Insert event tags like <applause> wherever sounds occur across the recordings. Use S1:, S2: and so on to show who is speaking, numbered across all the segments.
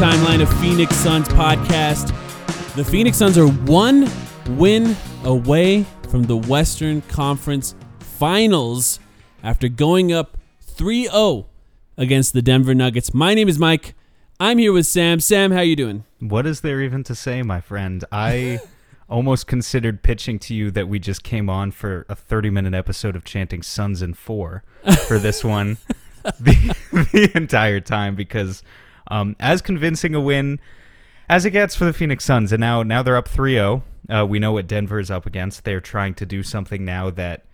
S1: Timeline of Phoenix Suns podcast. The Phoenix Suns are one win away from the Western Conference Finals after going up 3 0 against the Denver Nuggets. My name is Mike. I'm here with Sam. Sam, how you doing?
S2: What is there even to say, my friend? I <laughs> almost considered pitching to you that we just came on for a 30 minute episode of chanting Suns in Four for this one <laughs> the, <laughs> the entire time because um, as convincing a win as it gets for the Phoenix Suns. And now, now they're up 3 0. Uh, we know what Denver is up against. They're trying to do something now that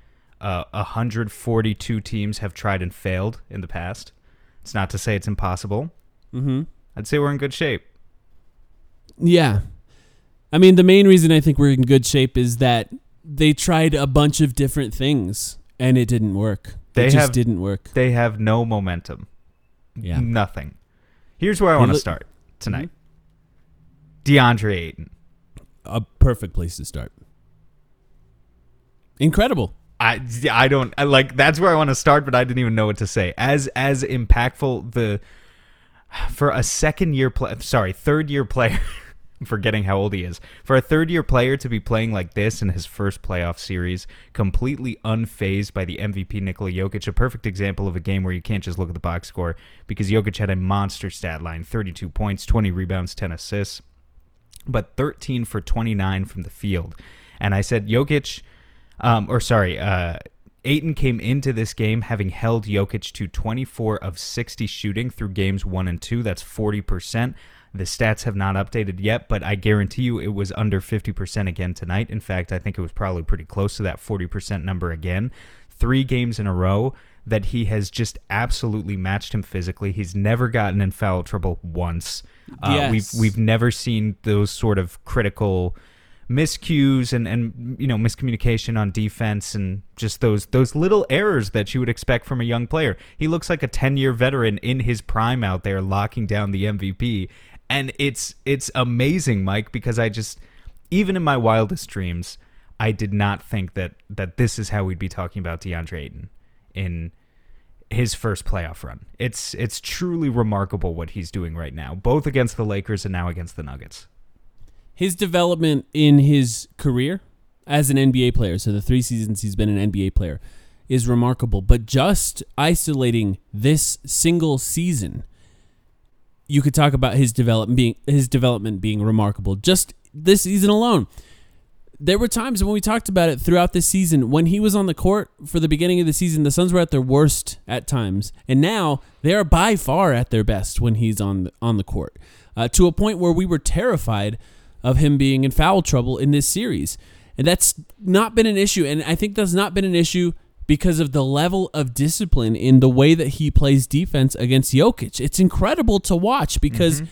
S2: uh, 142 teams have tried and failed in the past. It's not to say it's impossible.
S1: Mm-hmm.
S2: I'd say we're in good shape.
S1: Yeah. I mean, the main reason I think we're in good shape is that they tried a bunch of different things and it didn't work.
S2: They
S1: it just
S2: have-
S1: didn't work.
S2: They have no momentum.
S1: Yeah.
S2: Nothing. Here's where I want to
S1: look-
S2: start mm-hmm. tonight. DeAndre Ayton.
S1: A perfect place to start. Incredible.
S2: I, I don't I, like that's where I want to start, but I didn't even know what to say. As as impactful the for a second year play, sorry, third year player, <laughs> forgetting how old he is, for a third year player to be playing like this in his first playoff series, completely unfazed by the MVP Nikola Jokic, a perfect example of a game where you can't just look at the box score because Jokic had a monster stat line: 32 points, 20 rebounds, 10 assists but 13 for 29 from the field. And I said Jokic, um, or sorry, uh, Ayton came into this game having held Jokic to 24 of 60 shooting through games one and two. That's 40%. The stats have not updated yet, but I guarantee you it was under 50% again tonight. In fact, I think it was probably pretty close to that 40% number again. Three games in a row that he has just absolutely matched him physically. He's never gotten in foul trouble once. Uh,
S1: Yes.
S2: We've we've never seen those sort of critical miscues and and you know miscommunication on defense and just those those little errors that you would expect from a young player. He looks like a 10-year veteran in his prime out there locking down the MVP and it's it's amazing Mike because I just even in my wildest dreams I did not think that that this is how we'd be talking about DeAndre Ayton in his first playoff run. It's it's truly remarkable what he's doing right now, both against the Lakers and now against the Nuggets.
S1: His development in his career as an NBA player, so the three seasons he's been an NBA player, is remarkable. But just isolating this single season, you could talk about his development being his development being remarkable. Just this season alone. There were times when we talked about it throughout the season when he was on the court for the beginning of the season, the Suns were at their worst at times, and now they are by far at their best when he's on the, on the court. Uh, to a point where we were terrified of him being in foul trouble in this series. And that's not been an issue. And I think that's not been an issue because of the level of discipline in the way that he plays defense against Jokic. It's incredible to watch because mm-hmm.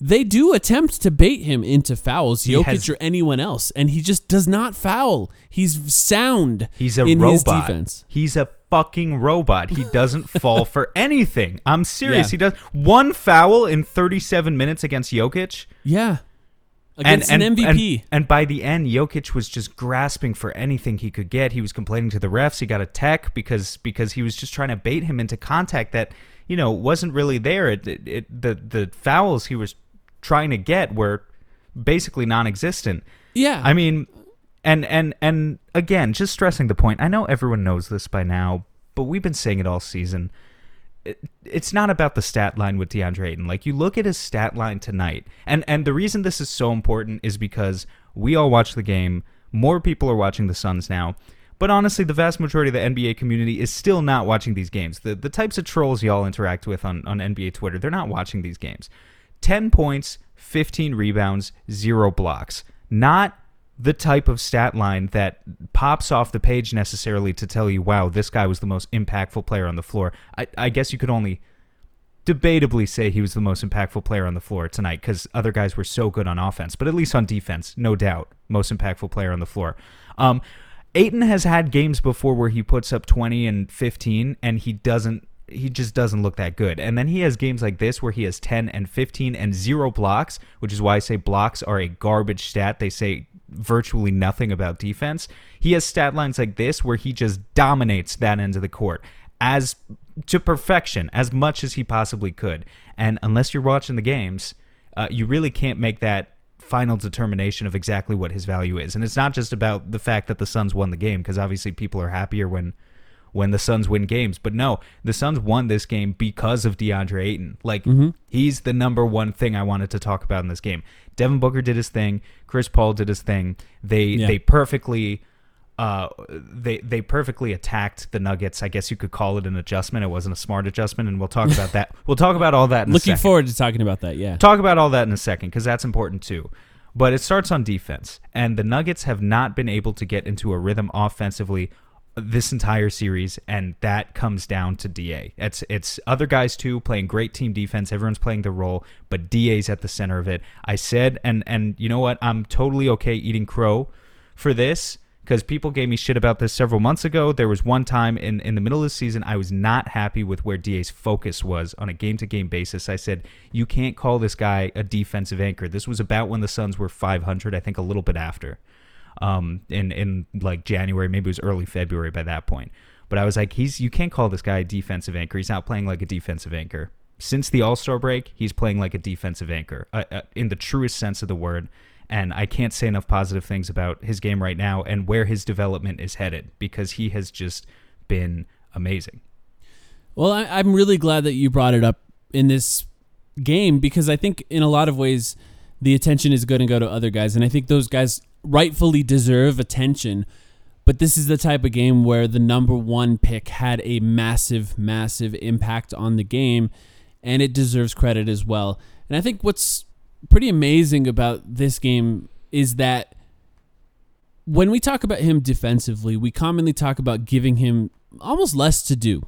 S1: they do attempt to bait him into fouls,
S2: He
S1: Jokic
S2: has-
S1: or anyone else, and he just does not foul. He's sound.
S2: He's a robot. He's a fucking robot. He <laughs> doesn't fall for anything. I'm serious.
S1: Yeah.
S2: He does one foul in 37 minutes against Jokic.
S1: Yeah, against an MVP.
S2: And, and by the end, Jokic was just grasping for anything he could get. He was complaining to the refs. He got a tech because because he was just trying to bait him into contact that you know wasn't really there. It, it, it, the the fouls he was trying to get were basically non-existent.
S1: yeah,
S2: I mean, and and and again, just stressing the point. I know everyone knows this by now, but we've been saying it all season. It, it's not about the stat line with DeAndre Ayton. Like you look at his stat line tonight, and and the reason this is so important is because we all watch the game. More people are watching the Suns now. But honestly, the vast majority of the NBA community is still not watching these games. The the types of trolls y'all interact with on, on NBA Twitter, they're not watching these games. 10 points, 15 rebounds, zero blocks. Not the type of stat line that pops off the page necessarily to tell you, wow, this guy was the most impactful player on the floor. I, I guess you could only debatably say he was the most impactful player on the floor tonight because other guys were so good on offense, but at least on defense, no doubt, most impactful player on the floor. Um, Ayton has had games before where he puts up 20 and 15 and he doesn't he just doesn't look that good. And then he has games like this where he has 10 and 15 and zero blocks, which is why I say blocks are a garbage stat. They say virtually nothing about defense. He has stat lines like this where he just dominates that end of the court as to perfection as much as he possibly could. And unless you're watching the games, uh, you really can't make that final determination of exactly what his value is. And it's not just about the fact that the Suns won the game, because obviously people are happier when when the Suns win games. But no, the Suns won this game because of DeAndre Ayton. Like he's the number one thing I wanted to talk about in this game. Devin Booker did his thing. Chris Paul did his thing. They
S1: Yeah.
S2: they perfectly uh, they they perfectly attacked the Nuggets. I guess you could call it an adjustment. It wasn't a smart adjustment, and we'll talk about that. <laughs> We'll talk about all that. In a
S1: looking forward to talking about that. Yeah,
S2: talk about all that in a second because that's important too. But it starts on defense, and the Nuggets have not been able to get into a rhythm offensively this entire series, and that comes down to Da. It's it's other guys too playing great team defense. Everyone's playing the role, but Da's at the center of it. I said, and and you know what? I'm totally okay eating crow for this because people gave me shit about this several months ago. There was one time in, in the middle of the season I was not happy with where DA's focus was on a game to game basis. I said, you can't call this guy a defensive anchor. This was about when the Suns were 500, I think a little bit after. Um, in, in like January, maybe it was early February by that point. But I was like, he's you can't call this guy a defensive anchor. He's not playing like a defensive anchor. Since the All Star break, he's playing like a defensive anchor uh, uh, in the truest sense of the word. And I can't say enough positive things about his game right now and where his development is headed because he has just been amazing.
S1: Well, I, I'm really glad that you brought it up in this game because I think in a lot of ways the attention is going to go to other guys, and I think those guys rightfully deserve attention. But this is the type of game where the number one pick had a massive, massive impact on the game, and it deserves credit as well. And I think what's pretty amazing about this game is that when we talk about him defensively, we commonly talk about giving him almost less to do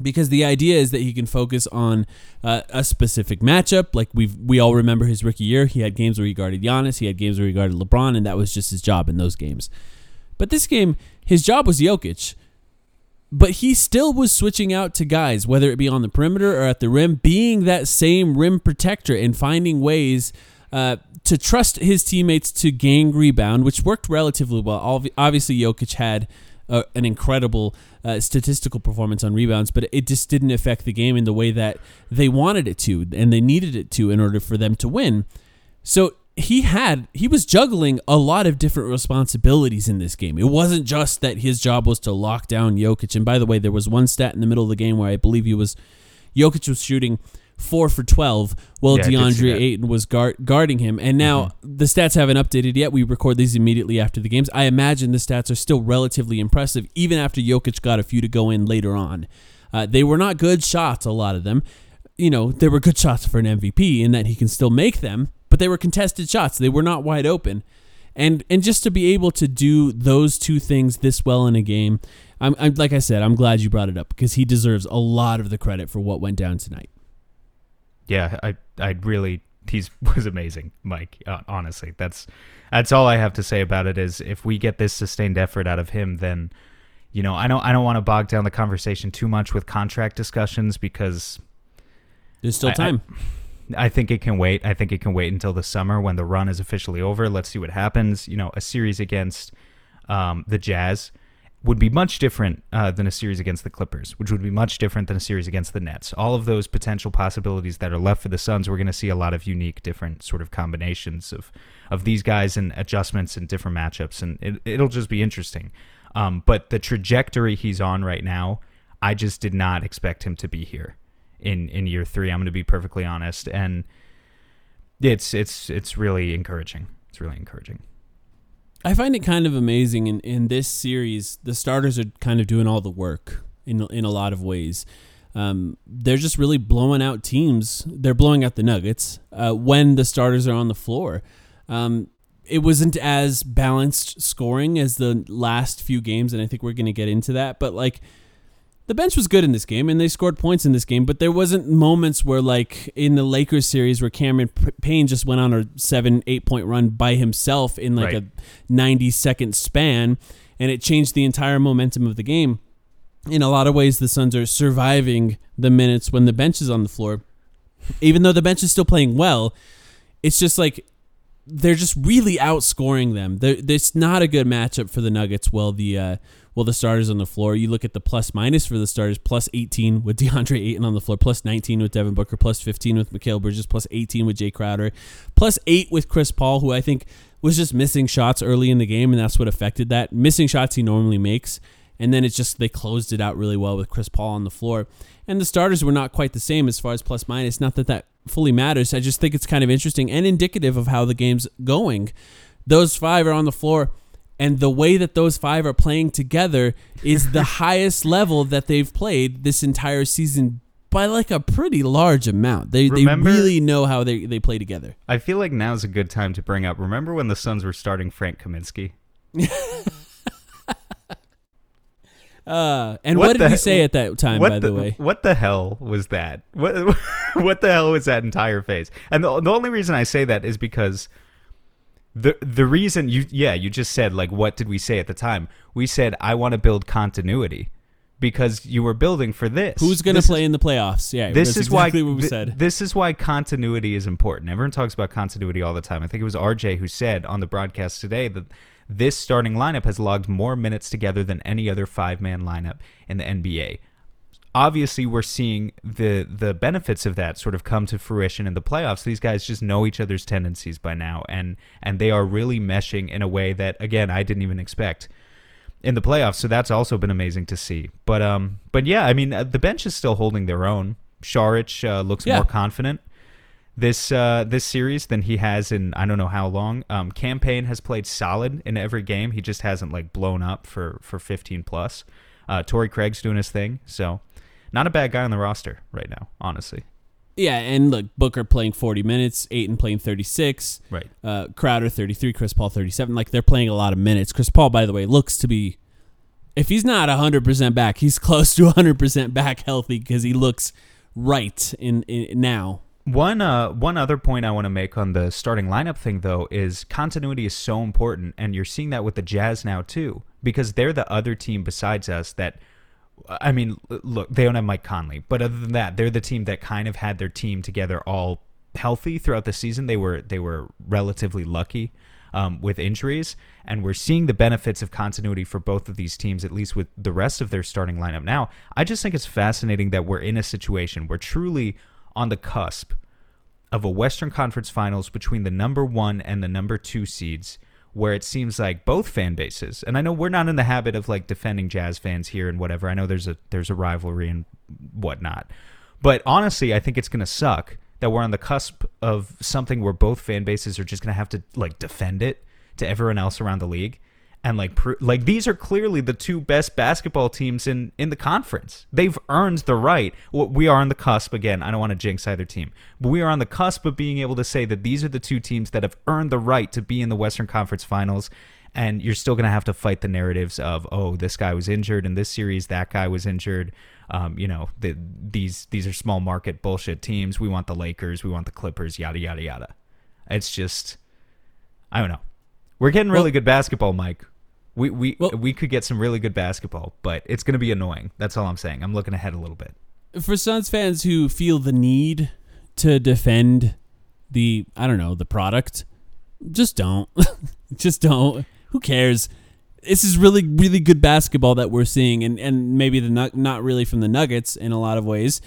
S1: because the idea is that he can focus on uh, a specific matchup. Like we we all remember his rookie year, he had games where he guarded Giannis, he had games where he guarded LeBron, and that was just his job in those games. But this game, his job was Jokic. But he still was switching out to guys, whether it be on the perimeter or at the rim, being that same rim protector and finding ways uh, to trust his teammates to gang rebound, which worked relatively well. Obviously, Jokic had an incredible uh, statistical performance on rebounds, but it just didn't affect the game in the way that they wanted it to and they needed it to in order for them to win. So he had he was juggling a lot of different responsibilities in this game. It wasn't just that his job was to lock down Jokic. And by the way, there was one stat in the middle of the game where I believe he was Jokic was shooting four for twelve while
S2: Yeah, I did see
S1: DeAndre.
S2: Mm-hmm.
S1: Ayton was guard, guarding him. And now the stats haven't updated yet. We record these immediately after the games. I imagine the stats are still relatively impressive, even after Jokic got a few to go in later on. Uh, they were not good shots, a lot of them. You know, they were good shots for an MVP in that he can still make them, but they were contested shots. They were not wide open. And and just to be able to do those two things this well in a game, I'm, I'm like I said, I'm glad you brought it up because he deserves a lot of the credit for what went down tonight.
S2: Yeah, I I really he's <laughs> was amazing, Mike. Uh, honestly, that's that's all I have to say about it. Is if we get this sustained effort out of him, then you know I don't I don't want to bog down the conversation too much with contract discussions because
S1: There's still
S2: I- I-
S1: time.
S2: I think it can wait. I think it can wait until the summer when the run is officially over. Let's see what happens. You know, a series against um, the Jazz would be much different uh, than a series against the Clippers, which would be much different than a series against the Nets. All of those potential possibilities that are left for the Suns, we're going to see a lot of unique, different sort of combinations of of these guys and adjustments and different matchups, and it, it'll just be interesting. Um, but the trajectory he's on right now, I just did not expect him to be here in in year three. I'm going to be perfectly honest, and it's it's it's really encouraging. It's really encouraging.
S1: I find it kind of amazing in, in this series. The starters are kind of doing all the work in in a lot of ways. Um, they're just really blowing out teams. They're blowing out the Nuggets uh, when the starters are on the floor. Um, it wasn't as balanced scoring as the last few games, and I think we're going to get into that. But like, the bench was good in this game, and they scored points in this game. But there wasn't moments where, like in the Lakers series, where Cameron Payne just went on a seven, eight point run by himself in like
S2: Right.
S1: a ninety second span, and it changed the entire momentum of the game. In a lot of ways, the Suns are surviving the minutes when the bench is on the floor, even though the bench is still playing well. It's just like they're just really outscoring them. They're, it's not a good matchup for the Nuggets. While the uh, well, the starters on the floor. You look at the plus minus for the starters: plus 18 with DeAndre Ayton on the floor, plus 19 with Devin Booker, plus 15 with Mikal Bridges, plus 18 with Jay Crowder, plus eight with Chris Paul, who I think was just missing shots early in the game, and that's what affected that. Missing shots he normally makes, and then it's just they closed it out really well with Chris Paul on the floor. And the starters were not quite the same as far as plus minus. Not that that fully matters. I just think it's kind of interesting and indicative of how the game's going. Those five are on the floor, and the way that those five are playing together is the <laughs> highest level that they've played this entire season by like a pretty large amount. They
S2: Remember-
S1: they really know how they, they play together.
S2: I feel like now's a good time to bring up. Remember when the Suns were starting Frank Kaminsky? <laughs>
S1: Uh, and
S2: What
S1: what, did
S2: the
S1: he
S2: he-
S1: say at that time, by the, way?
S2: What the hell was that? What <laughs> what the hell was that entire phase? And the, the only reason I say that is because the the reason you yeah you just said like what did we say at the time? We said I want to build continuity because you were building for this.
S1: Who's going to play in the playoffs? Yeah,
S2: this is why
S1: exactly what we
S2: thi-
S1: said.
S2: This is why continuity is important. Everyone talks about continuity all the time. I think it was RJ who said on the broadcast today that this starting lineup has logged more minutes together than any other five-man lineup in the NBA. Obviously, we're seeing the the benefits of that sort of come to fruition in the playoffs. These guys just know each other's tendencies by now, and and they are really meshing in a way that again I didn't even expect in the playoffs. So that's also been amazing to see. But um, but yeah, I mean, uh, the bench is still holding their own. Saric uh, looks
S1: Yeah.
S2: more confident this uh, this series than he has in I don't know how long. Um, Cam Payne has played solid in every game. He just hasn't like blown up for for 15 plus. Uh, Torrey Craig's doing his thing, so not a bad guy on the roster right now, honestly.
S1: yeah, and look, Booker playing 40 minutes, Ayton playing 36,
S2: Right.
S1: uh, Crowder 33, Chris Paul 37. Like they're playing a lot of minutes. Chris Paul, by the way, looks to be, if he's not 100% back, he's <laughs> close to 100% back healthy because he looks right in, in now.
S2: One uh one other point I want to make on the starting lineup thing though is continuity is so important and you're seeing that with the Jazz now too because they're the other team besides us that I mean look they don't have Mike Conley but other than that they're the team that kind of had their team together all healthy throughout the season. They were they were relatively lucky um, with injuries and we're seeing the benefits of continuity for both of these teams at least with the rest of their starting lineup now. I just think it's fascinating that we're in a situation where truly on the cusp of a Western Conference Finals between the number one and the number two seeds, where it seems like both fan bases, and I know we're not in the habit of like defending Jazz fans here and whatever. I know there's a there's a rivalry and whatnot, but honestly, I think it's gonna suck that we're on the cusp of something where both fan bases are just gonna have to like defend it to everyone else around the league and like like these are clearly the two best basketball teams in in the conference. They've earned the right. We are on the cusp again. I don't want to jinx either team, but we are on the cusp of being able to say that these are the two teams that have earned the right to be in the Western Conference Finals. and you're still going to have to fight the narratives of oh this guy was injured in this series that guy was injured um, you know the, these these are small market bullshit teams we want the lakers we want the clippers yada yada yada it's just i don't know we're getting really
S1: Well-
S2: good basketball mike we we
S1: Well-
S2: we could get some really good basketball but it's going to be annoying that's all i'm saying i'm looking ahead a little bit
S1: for Suns fans who feel the need to defend the I don't know the product, just don't, <laughs> just don't. Who cares? This is really really good basketball that we're seeing, and and maybe the Nug- not really from the Nuggets in a lot of ways,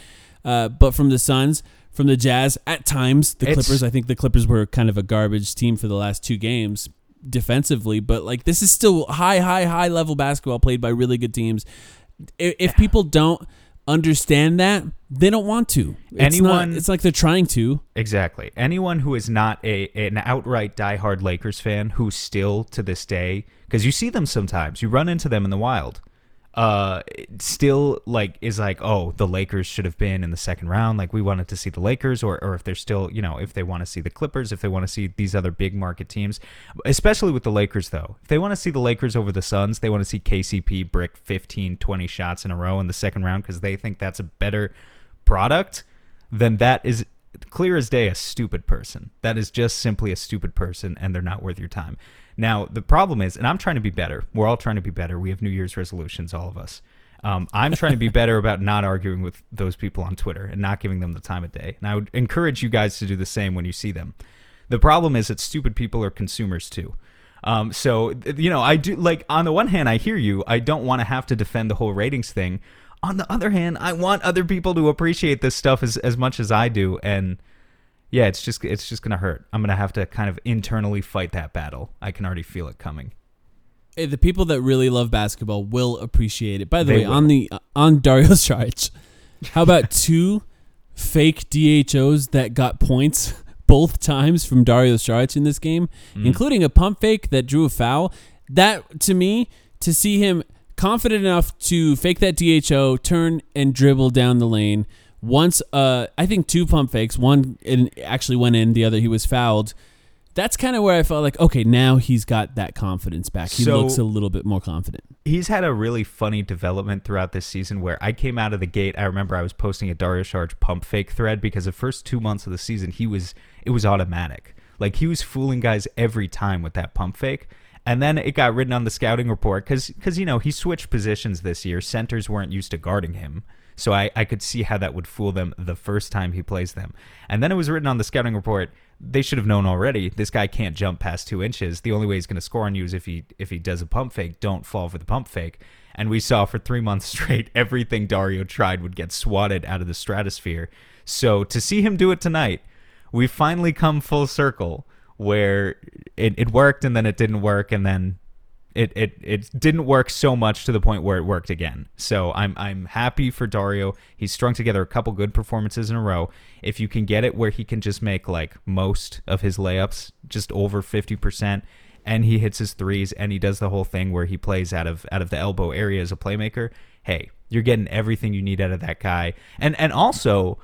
S1: uh, but from the Suns, from the Jazz at times. The
S2: It's-
S1: Clippers, I think the Clippers were kind of a garbage team for the last two games defensively, but like this is still high high high level basketball played by really good teams. If, if people don't understand that, they don't want to. It's
S2: Anyone-
S1: not, it's like they're trying to.
S2: Exactly. Anyone who is not a an outright diehard Lakers fan who still to this day, because you see them sometimes, you run into them in the wild, uh, still like is like, oh, the Lakers should have been in the second round. Like we wanted to see the Lakers, or or if they're still, you know, if they want to see the Clippers, if they want to see these other big market teams, especially with the Lakers though, if they want to see the Lakers over the Suns, they want to see KCP brick 15, 20 shots in a row in the second round because they think that's a better product, then that is clear as day a stupid person. That is just simply a stupid person and they're not worth your time. Now, the problem is, and I'm trying to be better. We're all trying to be better. We have New Year's resolutions, all of us. Um, I'm trying to be better about not arguing with those people on Twitter and not giving them the time of day. And I would encourage you guys to do the same when you see them. The problem is that stupid people are consumers too. Um, so you know, I do like on the one hand, I hear you. I don't want to have to defend the whole ratings thing. On the other hand, I want other people to appreciate this stuff as as much as I do, and yeah, it's just it's just gonna hurt. I'm gonna have to kind of internally fight that battle. I can already feel it coming.
S1: Eh, The people that really love basketball will appreciate it. By the
S2: They
S1: way,
S2: will.
S1: on the on Dario Saric, how about two fake DHOs that got points both times from Dario Saric in this game,
S2: Mm.
S1: including a pump fake that drew a foul? That to me, to see him confident enough to fake that DHO, turn and dribble down the lane. Once, uh, I think two pump fakes. One actually went in. The other he was fouled. That's kind of where I felt like, okay, now he's got that confidence back. He
S2: So-
S1: looks a little bit more confident.
S2: he's had a really funny development throughout this season where I came out of the gate. I remember I was posting a Dario Saric pump fake thread because the first two months of the season he was it was automatic. Like he was fooling guys every time with that pump fake. And then it got written on the scouting report because you know he switched positions this year. Centers weren't used to guarding him. So I, I could see how that would fool them the first time he plays them. And then it was written on the scouting report. They should have known already. This guy can't jump past two inches. The only way he's going to score on you is if he if he does a pump fake. Don't fall for the pump fake. And we saw for three months <laughs> straight, everything Dario tried would get swatted out of the stratosphere. So to see him do it tonight, we finally come full circle where it, it worked and then it didn't work and then it, it it didn't work so much to the point where it worked again. So I'm I'm happy for Dario. He's strung together a couple good performances in a row. If you can get it where he can just make like most of his layups just over 50% and he hits his threes and he does the whole thing where he plays out of out of the elbow area as a playmaker, hey, you're getting everything you need out of that guy. And and also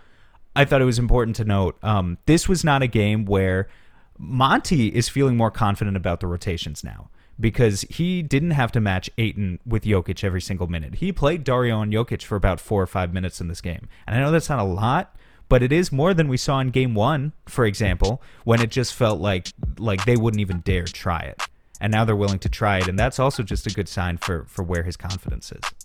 S2: I thought it was important to note um, this was not a game where Monty is feeling more confident about the rotations now because he didn't have to match Ayton with Jokic every single minute. He played Dario and Jokic for about four or five minutes in this game. And I know that's not a lot, but it is more than we saw in game one, for example, when it just felt like like they wouldn't even dare try it. And now they're willing to try it, and that's also just a good sign for, for where his confidence is.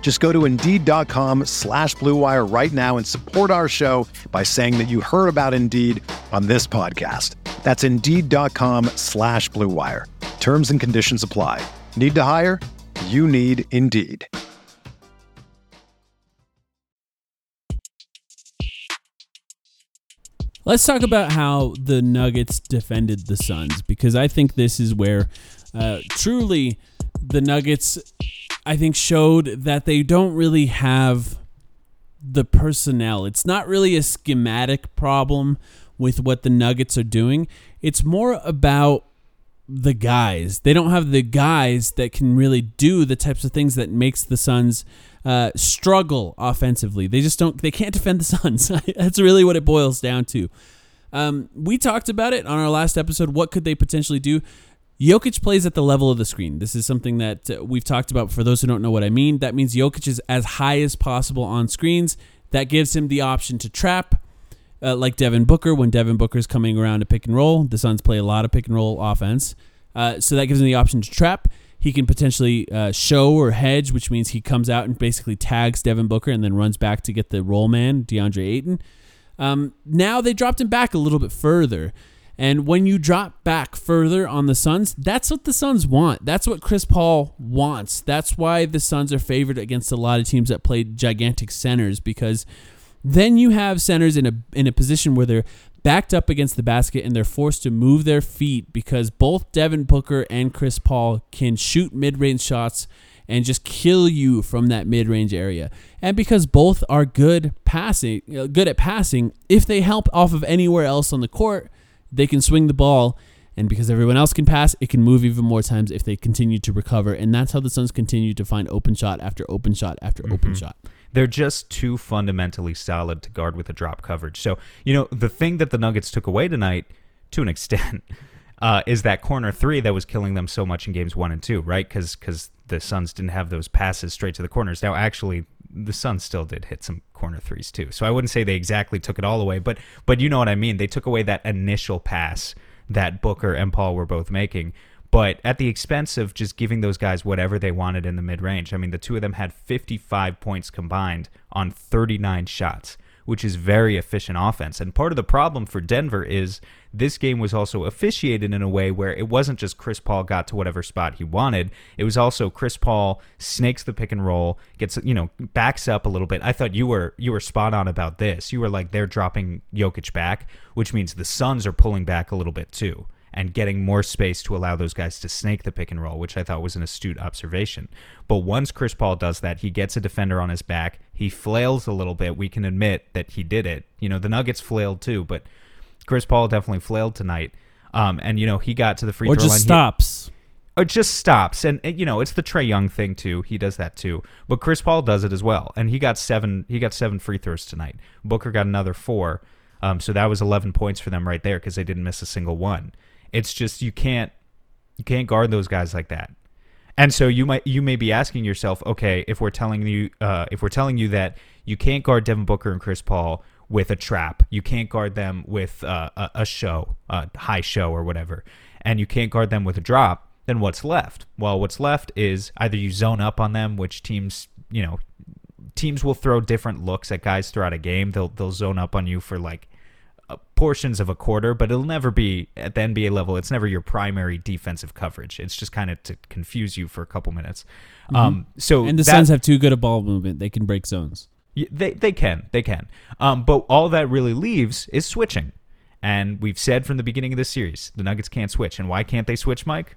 S3: Just go to Indeed.com slash BlueWire right now and support our show by saying that you heard about Indeed on this podcast. That's Indeed.com slash BlueWire. Terms and conditions apply. Need to hire? You need Indeed.
S1: Let's talk about how the Nuggets defended the Suns because I think this is where uh, truly the Nuggets, I think, showed that they don't really have the personnel. It's not really a schematic problem with what the Nuggets are doing, it's more about the guys. They don't have the guys that can really do the types of things that makes the Suns uh, struggle offensively. They just don't. They can't defend the <laughs> Suns. <laughs> That's really what it boils down to. Um, we talked about it on our last episode. What could they potentially do? Jokic plays at the level of the screen. This is something that uh, we've talked about. For those who don't know what I mean, that means Jokic is as high as possible on screens. That gives him the option to trap, uh, like Devin Booker. When Devin Booker is coming around to pick and roll, the Suns play a lot of pick and roll offense. Uh, so that gives him the option to trap. He can potentially uh, show or hedge, which means he comes out and basically tags Devin Booker and then runs back to get the roll man, DeAndre Ayton. Um, now they dropped him back a little bit further. And when you drop back further on the Suns, that's what the Suns want. That's what Chris Paul wants. That's why the Suns are favored against a lot of teams that play gigantic centers because then you have centers in a in a position where they're backed up against the basket and they're forced to move their feet because both Devin Booker and Chris Paul can shoot mid-range shots and just kill you from that mid-range area. And because both are good passing, uh, good at passing, if they help off of anywhere else on the court, they can swing the ball. And because everyone else can pass, it can move even more times if they continue to recover. And that's how the Suns continue to find open shot after open shot after mm-hmm. open shot.
S2: They're just too fundamentally solid to guard with a drop coverage. So, you know, the thing that the Nuggets took away tonight, to an extent, <laughs> uh, is that corner three that was killing them so much in games one and two, right? Because because the Suns didn't have those passes straight to the corners. Now, actually, the Suns still did hit some corner threes too. So I wouldn't say they exactly took it all away, but but you know what I mean. They took away that initial pass that Booker and Paul were both making, but at the expense of just giving those guys whatever they wanted in the mid range. I mean, the two of them had 55 points combined on 39 shots which is very efficient offense. And part of the problem for Denver is this game was also officiated in a way where it wasn't just Chris Paul got to whatever spot he wanted. It was also Chris Paul snakes the pick and roll, gets you know backs up a little bit. I thought you were you were spot on about this. You were like they're dropping Jokic back, which means the Suns are pulling back a little bit too and getting more space to allow those guys to snake the pick and roll, which I thought was an astute observation. But once Chris Paul does that, he gets a defender on his back. He flails a little bit. We can admit that he did it. You know, the Nuggets flailed too, but Chris Paul definitely flailed tonight. Um, and you know, he got to the free
S1: or
S2: throw line.
S1: Or just stops.
S2: He, or just stops, and, and you know, it's the Trae Young thing too. He does that too. But Chris Paul does it as well, and he got seven. He got seven free throws tonight. Booker got another four. Um, so that was 11 points for them right there because they didn't miss a single one. It's just you can't you can't guard those guys like that. And so you might you may be asking yourself, okay, if we're telling you uh, if we're telling you that you can't guard Devin Booker and Chris Paul with a trap, you can't guard them with uh, a, a show, a high show or whatever, and you can't guard them with a drop, then what's left? Well, what's left is either you zone up on them, which teams you know teams will throw different looks at guys throughout a game. They'll they'll zone up on you for like uh, portions of a quarter, but it'll never be at the NBA level. It's never your primary defensive coverage. It's just kind of to confuse you for a couple minutes. Mm-hmm. Um, so
S1: and the that, Suns have too good a ball movement; they can break zones.
S2: They they can they can. Um, but all that really leaves is switching. And we've said from the beginning of this series, the Nuggets can't switch. And why can't they switch, Mike?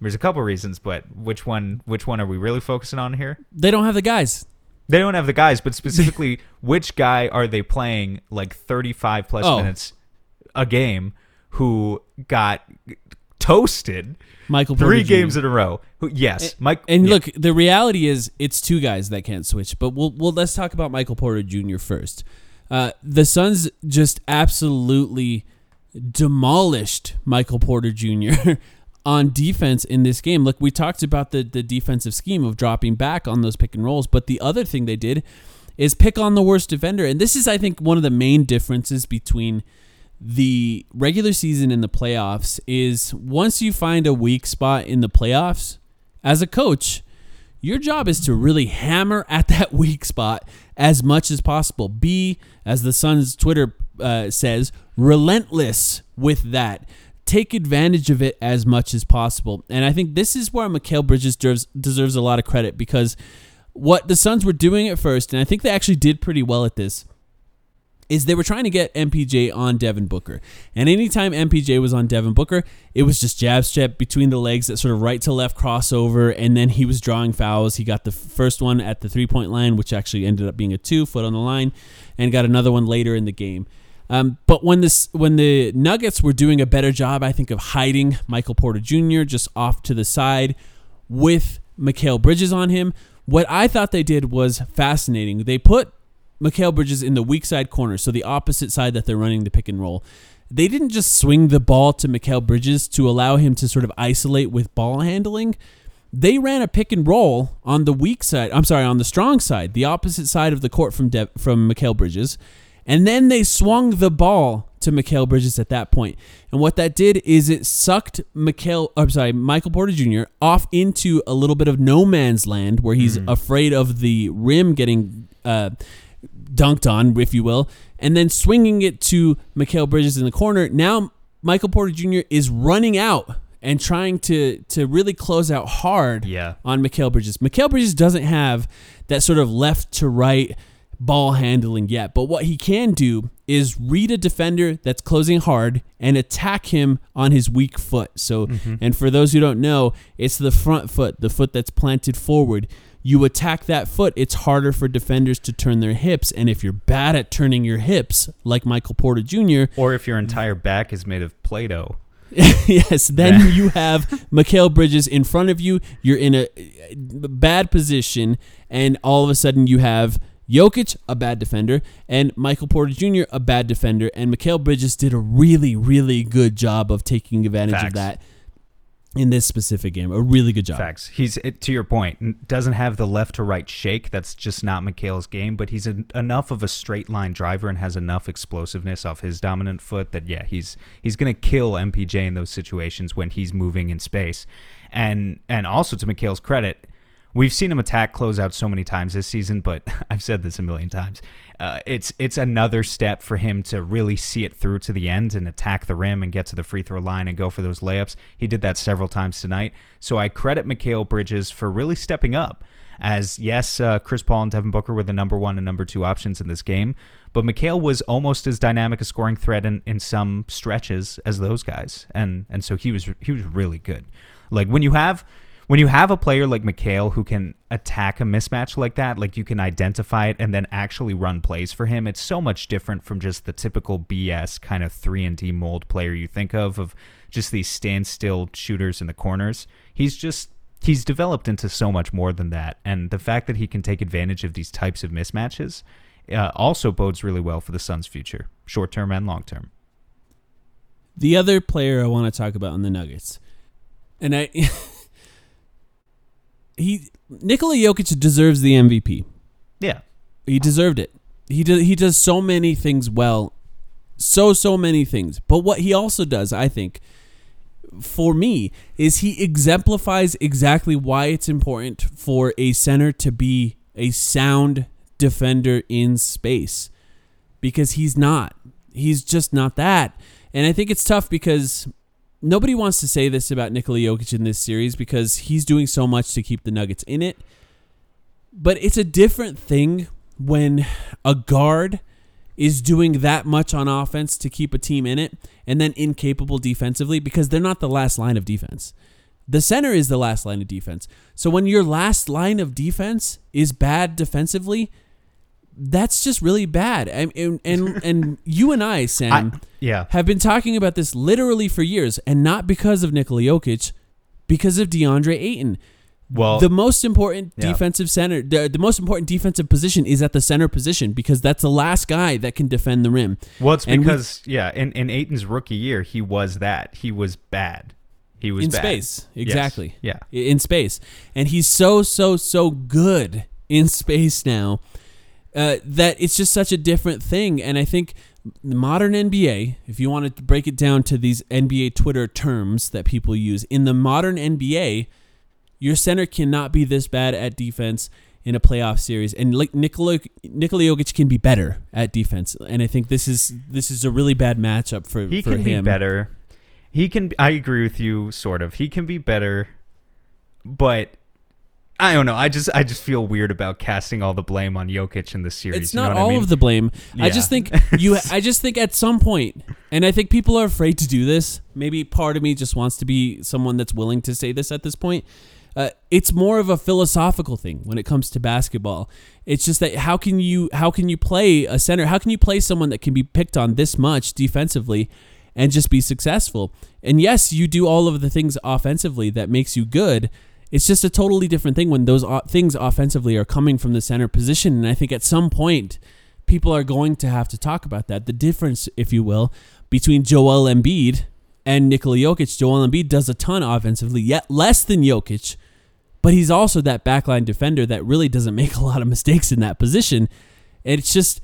S2: There's a couple reasons, but which one? Which one are we really focusing on here?
S1: They don't have the guys.
S2: They don't have the guys, but specifically, <laughs> which guy are they playing like 35 plus oh. minutes a game who got toasted
S1: Michael
S2: Porter three
S1: Jr.
S2: games in a row. Who, yes,
S1: and,
S2: Mike.
S1: And
S2: yeah.
S1: look, the reality is it's two guys that can't switch. But we'll well let's talk about Michael Porter Jr. first. Uh, the Suns just absolutely demolished Michael Porter Jr. <laughs> on defense in this game. Look, we talked about the, the defensive scheme of dropping back on those pick and rolls, but the other thing they did is pick on the worst defender. And this is, I think, one of the main differences between the regular season and the playoffs is once you find a weak spot in the playoffs, as a coach, your job is to really hammer at <laughs> that weak spot as much as possible. Be, as the Suns Twitter uh, says, relentless with that. Take advantage of it as much as possible. And I think this is where Mikal Bridges deserves, deserves a lot of credit because what the Suns were doing at first, and I think they actually did pretty well at this, is they were trying to get MPJ on Devin Booker. And anytime MPJ was on Devin Booker, it was just jab step between the legs, that sort of right to left crossover, and then he was drawing fouls. He got the first one at the three point line, which actually ended up being a two foot on the line, and got another one later in the game. Um, but when this when the Nuggets were doing a better job, I think of hiding Michael Porter Jr. just off to the side with Mikal Bridges on him. What I thought they did was fascinating. They put Mikal Bridges in the weak side corner, so the opposite side that they're running the pick and roll. They didn't just swing the ball to Mikal Bridges to allow him to sort of isolate with ball handling. They ran a pick and roll on the weak side. I'm sorry, on the strong side, the opposite side of the court from De- from Mikal Bridges, and then they swung the ball to Mikal Bridges at that point. And what that did is it sucked Mikal, I'm sorry, Michael Porter Jr. off into a little bit of no man's land where he's mm. afraid of the rim getting uh, dunked on, if you will, and then swinging it to Mikal Bridges in the corner. Now Michael Porter Jr. is running out and trying to to really close out hard
S2: yeah.
S1: on Mikal Bridges. Mikal Bridges doesn't have that sort of left to right ball handling yet, but what he can do is read a defender that's closing hard and attack him on his weak foot. So, mm-hmm. and for those who don't know, it's the front foot, the foot that's planted forward you attack that foot, it's harder for defenders to turn their hips. And if you're bad at turning your hips, like Michael Porter Jr.,
S2: or if your entire back is made of Play Doh. <laughs>
S1: yes, then you have Mikal Bridges in front of you. You're in a bad position, and all of a sudden you have Jokic, a bad defender, and Michael Porter Jr., a bad defender. And Mikal Bridges did a really, really good job of taking advantage Facts. of that in this specific game. A really good job.
S2: Facts. He's to your point. Doesn't have the left to right shake. That's just not Mikal's game. But he's enough of a straight line driver and has enough explosiveness off his dominant foot that yeah, he's he's gonna kill MPJ in those situations when he's moving in space. And and also to Mikal's credit, we've seen him attack closeout so many times this season. But <laughs> I've said this a million times uh, it's it's another step for him to really see it through to the end and attack the rim and get to the free throw line and go for those layups. He did that several times tonight. So I credit Mikal Bridges for really stepping up. As yes, uh, Chris Paul and Devin Booker were the number one and number two options in this game, but Mikal was almost as dynamic a scoring threat in, in some stretches as those guys, and and so he was he was really good. Like when you have when you have a player like Mikal who can attack a mismatch like that, like you can identify it and then actually run plays for him, it's so much different from just the typical BS kind of 3 and D mold player you think of of just these standstill shooters in the corners. He's just he's developed into so much more than that, and the fact that he can take advantage of these types of mismatches uh, also bodes really well for the Suns' future, short term and long term.
S1: The other player I want to talk about on the Nuggets, and I <laughs> he Nikola Jokic deserves the MVP.
S2: Yeah,
S1: he deserved it. He does he does so many things well, so so many things. But what he also does, I think, for me, is he exemplifies exactly why it's important for a center to be a sound defender in space, because he's not. He's just not that. And I think it's tough because nobody wants to say this about Nikola Jokic in this series because he's doing so much to keep the Nuggets in it. But it's a different thing when a guard is doing that much on offense to keep a team in it and then incapable defensively because they're not the last line of defense. The center is the last line of defense. So when your last line of defense is bad defensively, that's just really bad. And and and, <laughs> and you and I, Sam,
S2: I, yeah,
S1: have been talking about this literally for years, and not because of Nikola Jokic, because of DeAndre Ayton.
S2: Well,
S1: the most important yeah. defensive center, the, the most important defensive position is at the center position because that's the last guy that can defend the rim.
S2: Well, it's and because we, yeah, in in Ayton's rookie year, he was that. He was bad. He was
S1: in
S2: bad.
S1: space, exactly.
S2: Yes.
S1: Yeah, in space, and he's so so so good in space now uh, that it's just such a different thing. And I think the modern NBA, if you want to break it down to these NBA Twitter terms that people use, in the modern NBA, your center cannot be this bad at defense in a playoff series, and like Nikola Nikola Jokic can be better at defense. And I think this is this is a really bad matchup for
S2: He
S1: for
S2: can
S1: him.
S2: be better. He can. I agree with you, sort of. He can be better, but I don't know. I just I just feel weird about casting all the blame on Jokic in this series.
S1: It's
S2: you know
S1: not
S2: I
S1: all
S2: mean?
S1: of the blame. I just think <laughs> you. I just think at some point, and I think people are afraid to do this. Maybe part of me just wants to be someone that's willing to say this at this point. Uh, it's more of a philosophical thing when it comes to basketball. It's just that how can you how can you play a center? How can you play someone that can be picked on this much defensively and just be successful? And yes, you do all of the things offensively that makes you good. It's just a totally different thing when those o- things offensively are coming from the center position. And I think at some point, people are going to have to talk about that. The difference, if you will, between Joel Embiid and Nikola Jokic. Joel Embiid does a ton offensively, yet less than Jokic, but he's also that backline defender that really doesn't make a lot of mistakes in that position. It's just.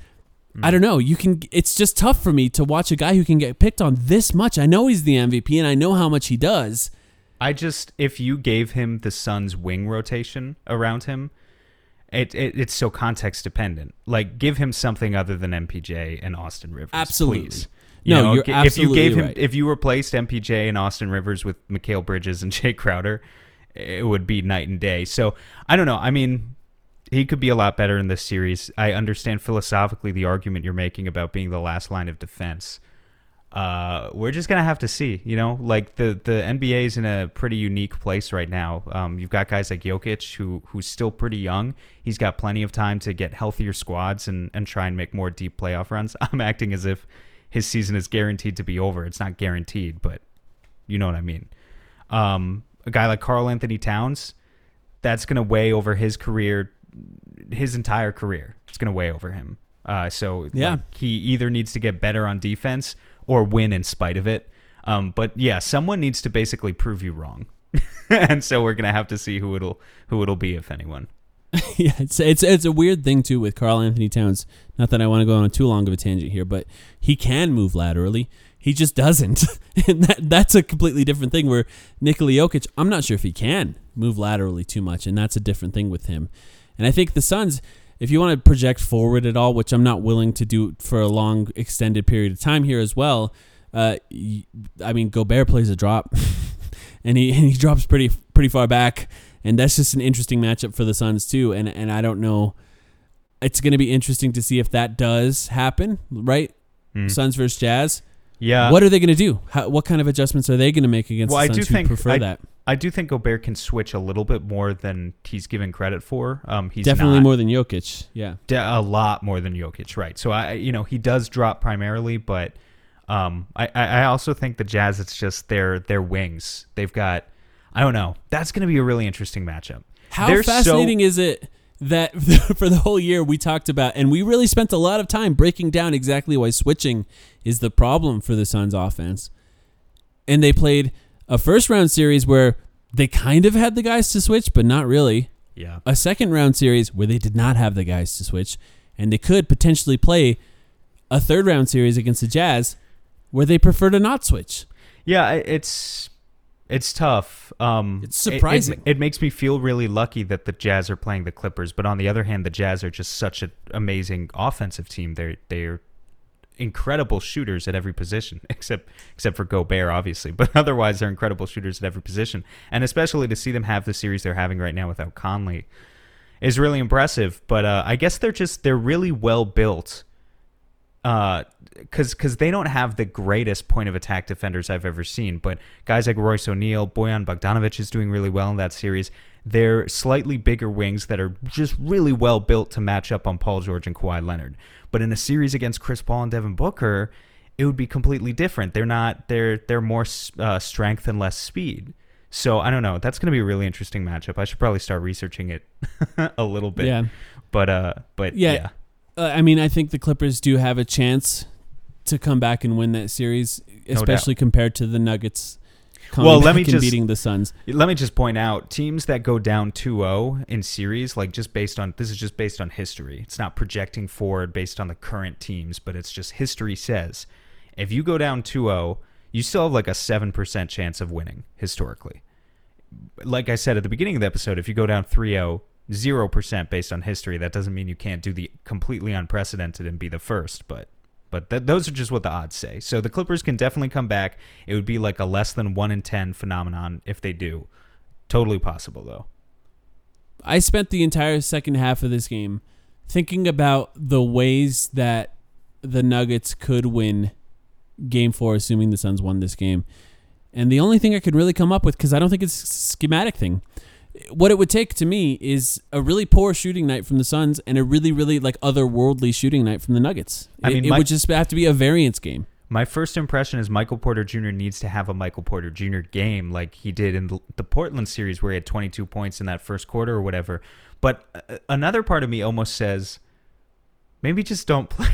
S1: I don't know. You can. It's just tough for me to watch a guy who can get picked on this much. I know he's the MVP, and I know how much he does.
S2: I just if you gave him the Suns wing rotation around him, it, it it's so context dependent. Like give him something other than MPJ and Austin Rivers.
S1: Absolutely.
S2: please.
S1: No, you're
S2: g- if you gave him
S1: right.
S2: if you replaced MPJ and Austin Rivers with Mikal Bridges and <laughs> Jae Crowder, it would be night and day. So I don't know. I mean, he could be a lot better in this series. I understand philosophically the argument you're making about being the last line of defense. Uh, we're just gonna have to see. You know, like the the NBA is in a pretty unique place right now. Um, you've got guys like Jokic who who's still pretty young. He's got plenty of time to get healthier squads and and try and make more deep playoff runs. <laughs> I'm acting as if his season is guaranteed to be over. It's not guaranteed, but you know what I mean. Um, a guy like Karl-Anthony Towns, that's going to weigh over his career, his entire career. It's going to weigh over him. Uh, so
S1: Yeah.
S2: like, he either needs to get better on defense or win in spite of it. Um, but yeah, someone needs to basically prove you wrong, <laughs> and so we're gonna have to see who it'll who it'll be if anyone. <laughs>
S1: yeah, it's it's it's a weird thing too with Karl-Anthony Towns. Not that I want to go on too long of a tangent here, but he can move laterally. He just doesn't, <laughs> and that that's a completely different thing. Where Nikola Jokic, I'm not sure if he can move laterally too much, and that's a different thing with him. And I think the Suns, if you want to project forward at all, which I'm not willing to do for a long extended period of time here as well. Uh, I mean, Gobert plays a drop, <laughs> and he and he drops pretty pretty far back, and that's just an interesting matchup for the Suns too. And and I don't know, it's going to be interesting to see if that does happen, right? Suns versus Jazz.
S2: Yeah.
S1: what are they going to do? How, what kind of adjustments are they going to make against
S2: Well,
S1: the
S2: I do
S1: who
S2: think
S1: prefer
S2: I,
S1: that?
S2: I do think Gobert can switch a little bit more than he's given credit for. Um, he's
S1: Definitely
S2: not-
S1: more than Jokic. Yeah.
S2: De- a lot more than Jokic, right? So I, you know, he does drop primarily, but um, I, I also think the Jazz, it's just their their wings. They've got, I don't know. That's going to be a really interesting matchup.
S1: How
S2: They're so-
S1: fascinating is it that <laughs> for the whole year we talked about, and we really spent a lot of time breaking down exactly why switching is the problem for the Suns offense. And they played a first round series where they kind of had the guys to switch, but not really.
S2: Yeah.
S1: A second round series where they did not have the guys to switch, and they could potentially play a third round series against the Jazz where they prefer to not switch.
S2: Yeah, it's it's tough. Um,
S1: It's
S2: it- it-
S1: surprising.
S2: It, makes me feel really lucky that the Jazz are playing the Clippers, but on the other hand, the Jazz are just such an amazing offensive team. They're they're incredible shooters at every position, <laughs> except except for Gobert, obviously. But <laughs> otherwise, they're incredible shooters at every position, and especially to see them have the series they're having right now without Conley is really impressive. But uh, I guess they're just they're really well built because because they don't have the greatest point of attack defenders I've ever seen, but guys like Royce O'Neale, Bojan Bogdanovic is doing really well in that series. They're slightly bigger wings that are just really well built to match up on Paul George and Kawhi Leonard. But in a series against Chris Paul and Devin Booker, it would be completely different. They're not they're they're more uh, strength and less speed. So I don't know. That's going to be a really interesting matchup. I should probably start researching it <laughs> a little bit.
S1: Yeah.
S2: But uh, but
S1: Yeah.
S2: yeah.
S1: Uh, I mean, I think the Clippers do have a chance to come back and win that series, especially compared to the Nuggets
S2: Well, let me just-
S1: beating the Suns.
S2: Let me just point out teams that go down 2-0 in series, like just based on this is just based on history. It's not projecting forward based on the current teams, but it's just history says if you go down 2-0, you still have like a 7% chance of winning historically. Like I said at the beginning of the episode, if you go down 3-0, 0% based on history, that doesn't mean you can't do the completely unprecedented and be the first, but but th- those are just what the odds say. So the Clippers can definitely come back. It would be like a less than 1 in 10 phenomenon if they do. Totally possible though.
S1: I spent the entire second half of this game thinking about the ways that the Nuggets could win game four, assuming the Suns won this game. And the only thing I could really come up with, because I don't think it's a schematic thing, what it would take to me is a really poor shooting night from the Suns and a really, really like otherworldly shooting night from the Nuggets.
S2: I
S1: It-
S2: mean,
S1: it,
S2: my-
S1: would just have to be a variance game.
S2: My first impression is Michael Porter Jr. needs to have a Michael Porter Jr. game like he did in the, the Portland series where he had 22 points in that first quarter or whatever. But uh, another part of me almost says maybe just don't <laughs> play.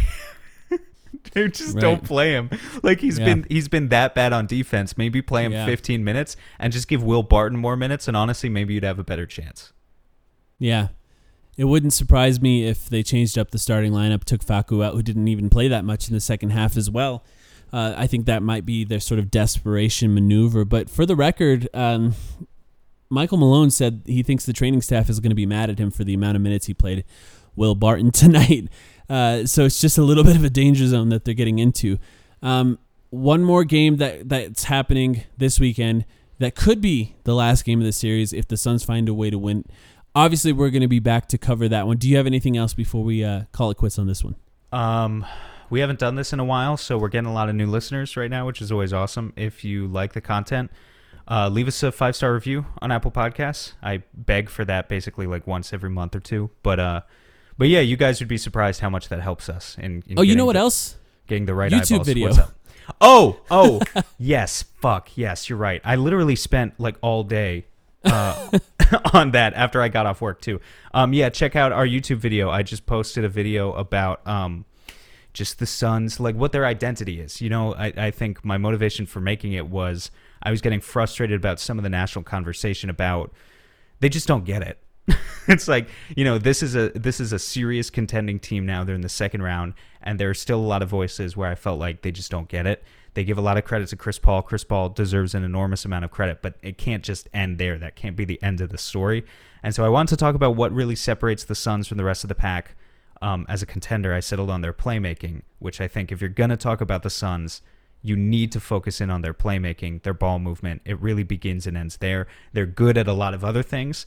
S2: <laughs> Dude, just don't play him. Like he's
S1: Yeah.
S2: been he's been that bad on defense. Maybe play him
S1: Yeah.
S2: 15 minutes and just give Will Barton more minutes and honestly maybe you'd have a better chance.
S1: Yeah. It wouldn't surprise me if they changed up the starting lineup, took Facu out, who didn't even play that much in the second half as well. Uh, I think that might be their sort of desperation maneuver. But for the record, um, Michael Malone said he thinks the training staff is going to be mad at him for the amount of minutes he played Will Barton <laughs> tonight. Uh, so it's just a little <laughs> bit of a danger zone that they're getting into. Um, one more game that that's happening this weekend that could be the last game of the series if the Suns find a way to win. Obviously, we're going to be back to cover that one. Do you have anything else before we uh, call it quits on this one?
S2: Um, we haven't done this in a while, so we're getting a lot of new listeners right now, which is always awesome. If you like the content, uh, leave us a five star review on Apple Podcasts. I beg for that basically like once every month or two. But uh, but yeah, you guys would be surprised how much that helps us. In, in
S1: Oh, you know what
S2: the,
S1: else?
S2: Getting the right
S1: YouTube
S2: eyeballs.
S1: video.
S2: Oh, <laughs> oh, yes. Fuck yes, you're right. I literally spent like all day uh, <laughs> on that after I got off work too. Um, yeah, check out our YouTube video. I just posted a video about um, just the Suns, like what their identity is. You know, I, I think my motivation for making it was I was getting frustrated about some of the national conversation about they just don't get it. <laughs> it's like you know this is a this is a serious contending team now. They're in the second round, and there are still a lot of voices where I felt like they just don't get it. They give a lot of credit to Chris Paul. Chris Paul deserves an enormous amount of credit, but it can't just end there. That can't be the end of the story. And so I wanted to talk about what really separates the Suns from the rest of the pack. Um, as a contender, I settled on their playmaking, which I think if you're gonna talk about the Suns, you need to focus in on their playmaking, their ball movement. It really begins and ends there. They're good at a lot of other things,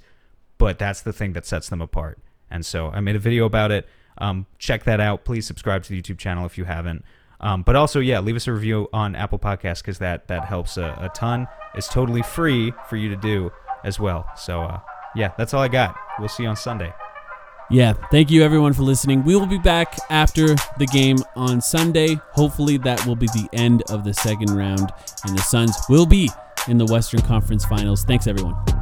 S2: but that's the thing that sets them apart. And so I made a video about it. Um, check that out. Please subscribe to the YouTube channel if you haven't. Um, but also, yeah, leave us a review on Apple Podcasts because that that helps a, a ton. It's totally free for you to do as well. So uh, yeah, that's all I got. We'll see you on Sunday.
S1: Yeah, thank you everyone for listening. We will be back after the game on Sunday. Hopefully, that will be the end of the second round, and the Suns will be in the Western Conference Finals. Thanks, everyone.